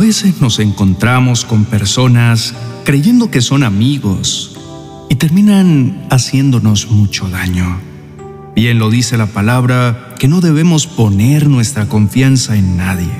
veces nos encontramos con personas creyendo que son amigos y terminan haciéndonos mucho daño. Bien lo dice la palabra que no debemos poner nuestra confianza en nadie.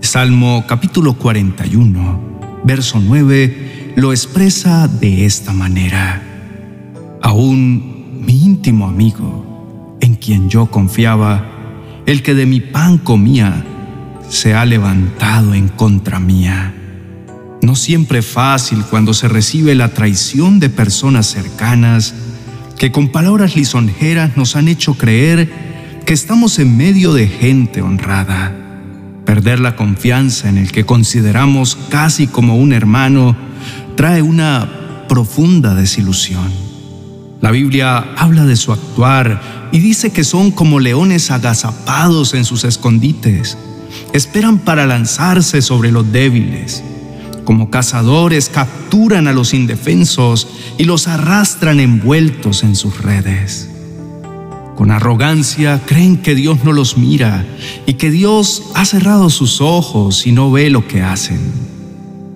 Salmo capítulo 41, verso 9, lo expresa de esta manera. Aún mi íntimo amigo, en quien yo confiaba, el que de mi pan comía, se ha levantado en contra mía. No siempre es fácil cuando se recibe la traición de personas cercanas que con palabras lisonjeras nos han hecho creer que estamos en medio de gente honrada. Perder la confianza en el que consideramos casi como un hermano trae una profunda desilusión. La Biblia habla de su actuar y dice que son como leones agazapados en sus escondites esperan para lanzarse sobre los débiles. Como cazadores capturan a los indefensos y los arrastran envueltos en sus redes. Con arrogancia creen que Dios no los mira y que Dios ha cerrado sus ojos y no ve lo que hacen.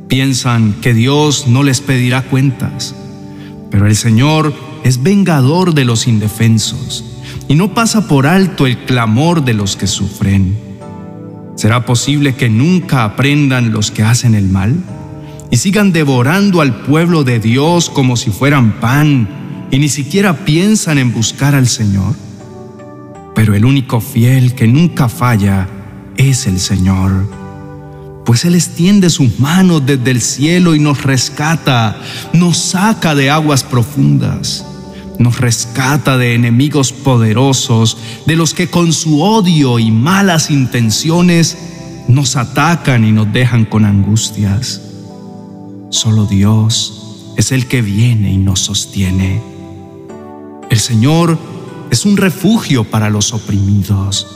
Piensan que Dios no les pedirá cuentas, pero el Señor es vengador de los indefensos y no pasa por alto el clamor de los que sufren. ¿Será posible que nunca aprendan los que hacen el mal y sigan devorando al pueblo de Dios como si fueran pan y ni siquiera piensan en buscar al Señor? Pero el único fiel que nunca falla es el Señor, pues Él extiende sus manos desde el cielo y nos rescata, nos saca de aguas profundas nos rescata de enemigos poderosos, de los que con su odio y malas intenciones nos atacan y nos dejan con angustias. Solo Dios es el que viene y nos sostiene. El Señor es un refugio para los oprimidos,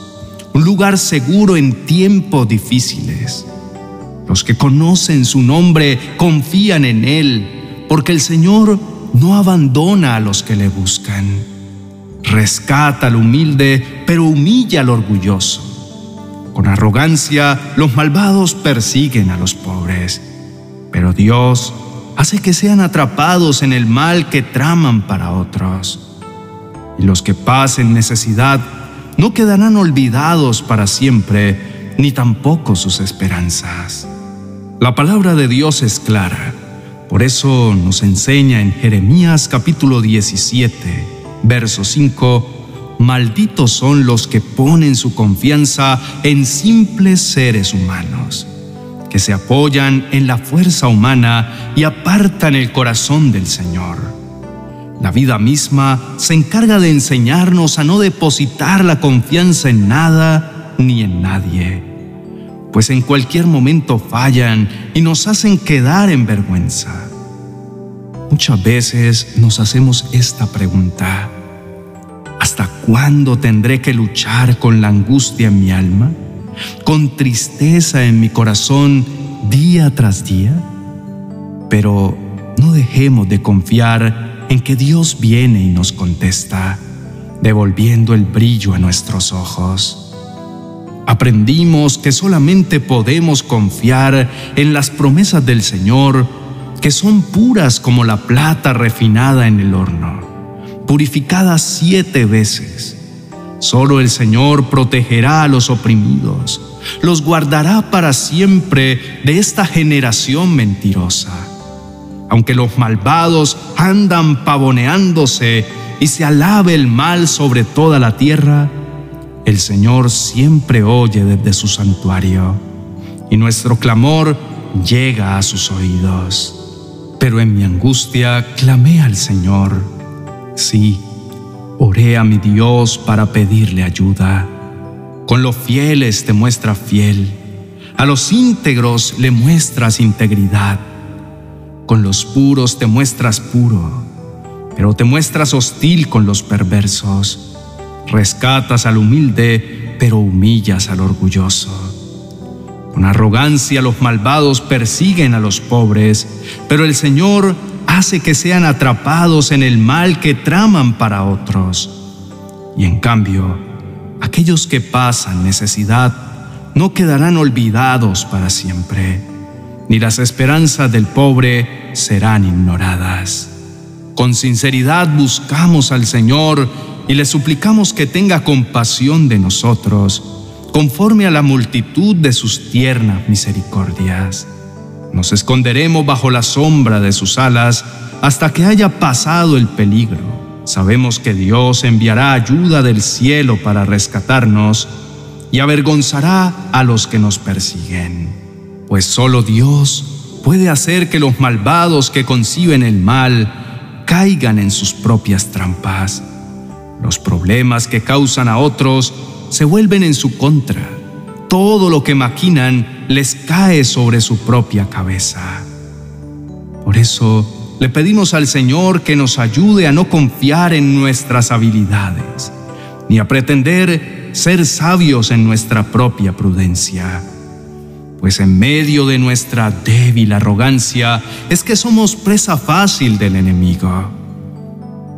un lugar seguro en tiempos difíciles. Los que conocen su nombre confían en Él, porque el Señor no abandona a los que le buscan. Rescata al humilde, pero humilla al orgulloso. Con arrogancia, los malvados persiguen a los pobres, pero Dios hace que sean atrapados en el mal que traman para otros. Y los que pasen necesidad no quedarán olvidados para siempre, ni tampoco sus esperanzas. La palabra de Dios es clara por eso nos enseña en Jeremías capítulo 17, verso 5, malditos son los que ponen su confianza en simples seres humanos, que se apoyan en la fuerza humana y apartan el corazón del Señor. La vida misma se encarga de enseñarnos a no depositar la confianza en nada ni en nadie pues en cualquier momento fallan y nos hacen quedar en vergüenza. Muchas veces nos hacemos esta pregunta. ¿Hasta cuándo tendré que luchar con la angustia en mi alma? ¿Con tristeza en mi corazón día tras día? Pero no dejemos de confiar en que Dios viene y nos contesta, devolviendo el brillo a nuestros ojos. Aprendimos que solamente podemos confiar en las promesas del Señor, que son puras como la plata refinada en el horno, purificada siete veces. Solo el Señor protegerá a los oprimidos, los guardará para siempre de esta generación mentirosa. Aunque los malvados andan pavoneándose y se alabe el mal sobre toda la tierra, el Señor siempre oye desde su santuario y nuestro clamor llega a sus oídos. Pero en mi angustia clamé al Señor. Sí, oré a mi Dios para pedirle ayuda. Con los fieles te muestra fiel, a los íntegros le muestras integridad. Con los puros te muestras puro, pero te muestras hostil con los perversos Rescatas al humilde, pero humillas al orgulloso. Con arrogancia los malvados persiguen a los pobres, pero el Señor hace que sean atrapados en el mal que traman para otros. Y en cambio, aquellos que pasan necesidad no quedarán olvidados para siempre, ni las esperanzas del pobre serán ignoradas. Con sinceridad buscamos al Señor y le suplicamos que tenga compasión de nosotros, conforme a la multitud de sus tiernas misericordias. Nos esconderemos bajo la sombra de sus alas hasta que haya pasado el peligro. Sabemos que Dios enviará ayuda del cielo para rescatarnos y avergonzará a los que nos persiguen, pues solo Dios puede hacer que los malvados que conciben el mal caigan en sus propias trampas. Los problemas que causan a otros se vuelven en su contra. Todo lo que maquinan les cae sobre su propia cabeza. Por eso, le pedimos al Señor que nos ayude a no confiar en nuestras habilidades, ni a pretender ser sabios en nuestra propia prudencia. Pues en medio de nuestra débil arrogancia es que somos presa fácil del enemigo.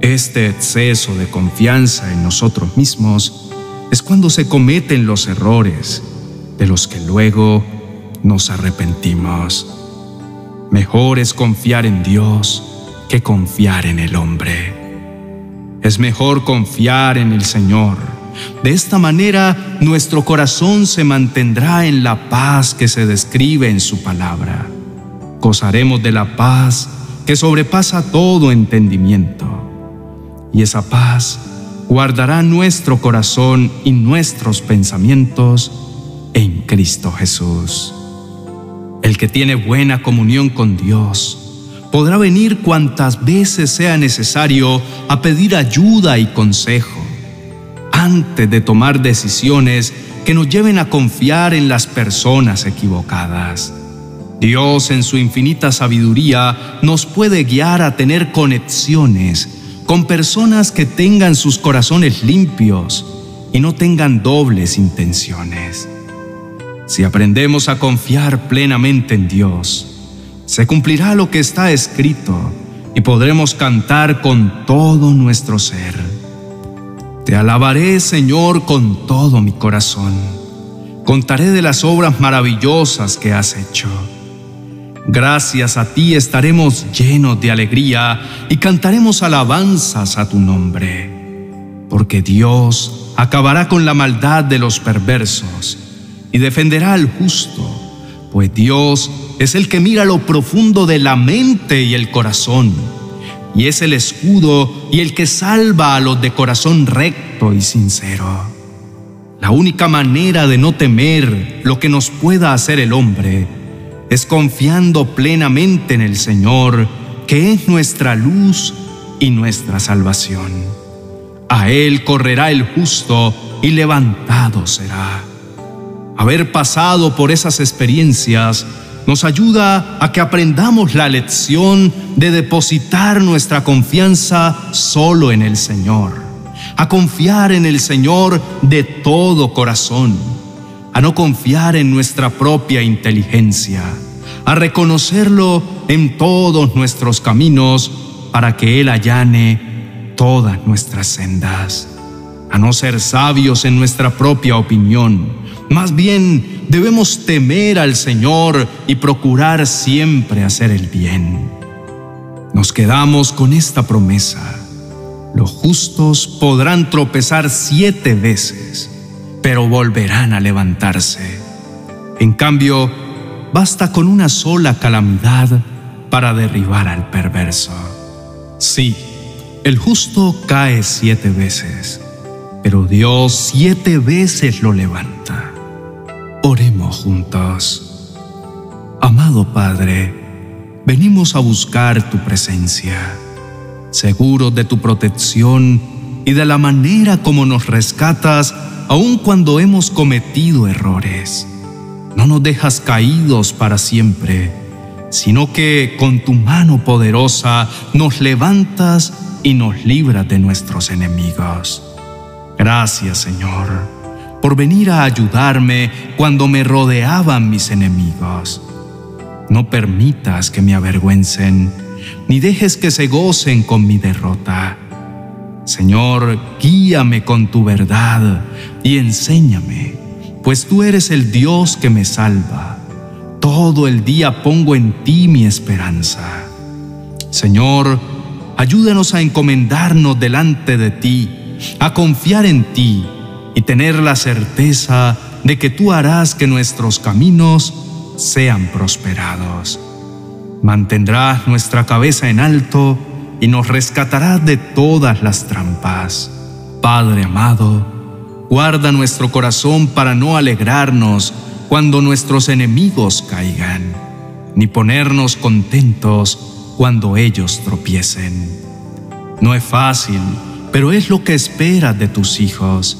Este exceso de confianza en nosotros mismos es cuando se cometen los errores de los que luego nos arrepentimos. Mejor es confiar en Dios que confiar en el hombre. Es mejor confiar en el Señor. De esta manera nuestro corazón se mantendrá en la paz que se describe en su palabra. Gozaremos de la paz que sobrepasa todo entendimiento. Y esa paz guardará nuestro corazón y nuestros pensamientos en Cristo Jesús. El que tiene buena comunión con Dios podrá venir cuantas veces sea necesario a pedir ayuda y consejo, antes de tomar decisiones que nos lleven a confiar en las personas equivocadas. Dios en su infinita sabiduría nos puede guiar a tener conexiones con personas que tengan sus corazones limpios y no tengan dobles intenciones. Si aprendemos a confiar plenamente en Dios, se cumplirá lo que está escrito y podremos cantar con todo nuestro ser. Te alabaré, Señor, con todo mi corazón. Contaré de las obras maravillosas que has hecho. Gracias a ti estaremos llenos de alegría y cantaremos alabanzas a tu nombre, porque Dios acabará con la maldad de los perversos y defenderá al justo, pues Dios es el que mira lo profundo de la mente y el corazón, y es el escudo y el que salva a los de corazón recto y sincero. La única manera de no temer lo que nos pueda hacer el hombre es confiando plenamente en el Señor, que es nuestra luz y nuestra salvación. A Él correrá el justo y levantado será. Haber pasado por esas experiencias nos ayuda a que aprendamos la lección de depositar nuestra confianza solo en el Señor, a confiar en el Señor de todo corazón, a no confiar en nuestra propia inteligencia, a reconocerlo en todos nuestros caminos para que Él allane todas nuestras sendas, a no ser sabios en nuestra propia opinión, más bien debemos temer al Señor y procurar siempre hacer el bien. Nos quedamos con esta promesa. Los justos podrán tropezar siete veces, pero volverán a levantarse. En cambio, basta con una sola calamidad para derribar al perverso. Sí, el justo cae siete veces, pero Dios siete veces lo levanta. Oremos juntos. Amado Padre, venimos a buscar tu presencia, seguros de tu protección y de la manera como nos rescatas aun cuando hemos cometido errores. No nos dejas caídos para siempre, sino que con tu mano poderosa nos levantas y nos libras de nuestros enemigos. Gracias, Señor por venir a ayudarme cuando me rodeaban mis enemigos. No permitas que me avergüencen, ni dejes que se gocen con mi derrota. Señor, guíame con tu verdad y enséñame, pues tú eres el Dios que me salva. Todo el día pongo en ti mi esperanza. Señor, ayúdanos a encomendarnos delante de ti, a confiar en ti y tener la certeza de que tú harás que nuestros caminos sean prosperados. Mantendrás nuestra cabeza en alto y nos rescatarás de todas las trampas. Padre amado, guarda nuestro corazón para no alegrarnos cuando nuestros enemigos caigan, ni ponernos contentos cuando ellos tropiecen. No es fácil, pero es lo que esperas de tus hijos,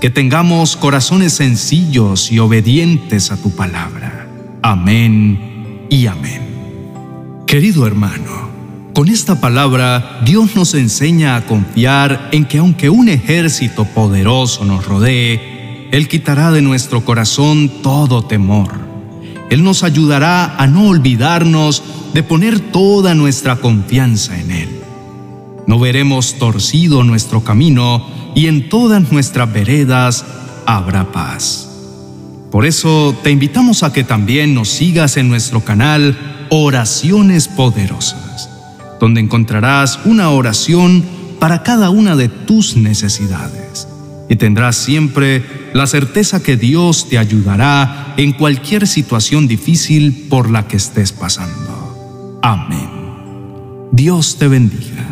que tengamos corazones sencillos y obedientes a tu palabra. Amén y amén. Querido hermano, con esta palabra Dios nos enseña a confiar en que aunque un ejército poderoso nos rodee, Él quitará de nuestro corazón todo temor. Él nos ayudará a no olvidarnos de poner toda nuestra confianza en Él. No veremos torcido nuestro camino y en todas nuestras veredas habrá paz. Por eso te invitamos a que también nos sigas en nuestro canal Oraciones Poderosas donde encontrarás una oración para cada una de tus necesidades. Y tendrás siempre la certeza que Dios te ayudará en cualquier situación difícil por la que estés pasando. Amén. Dios te bendiga.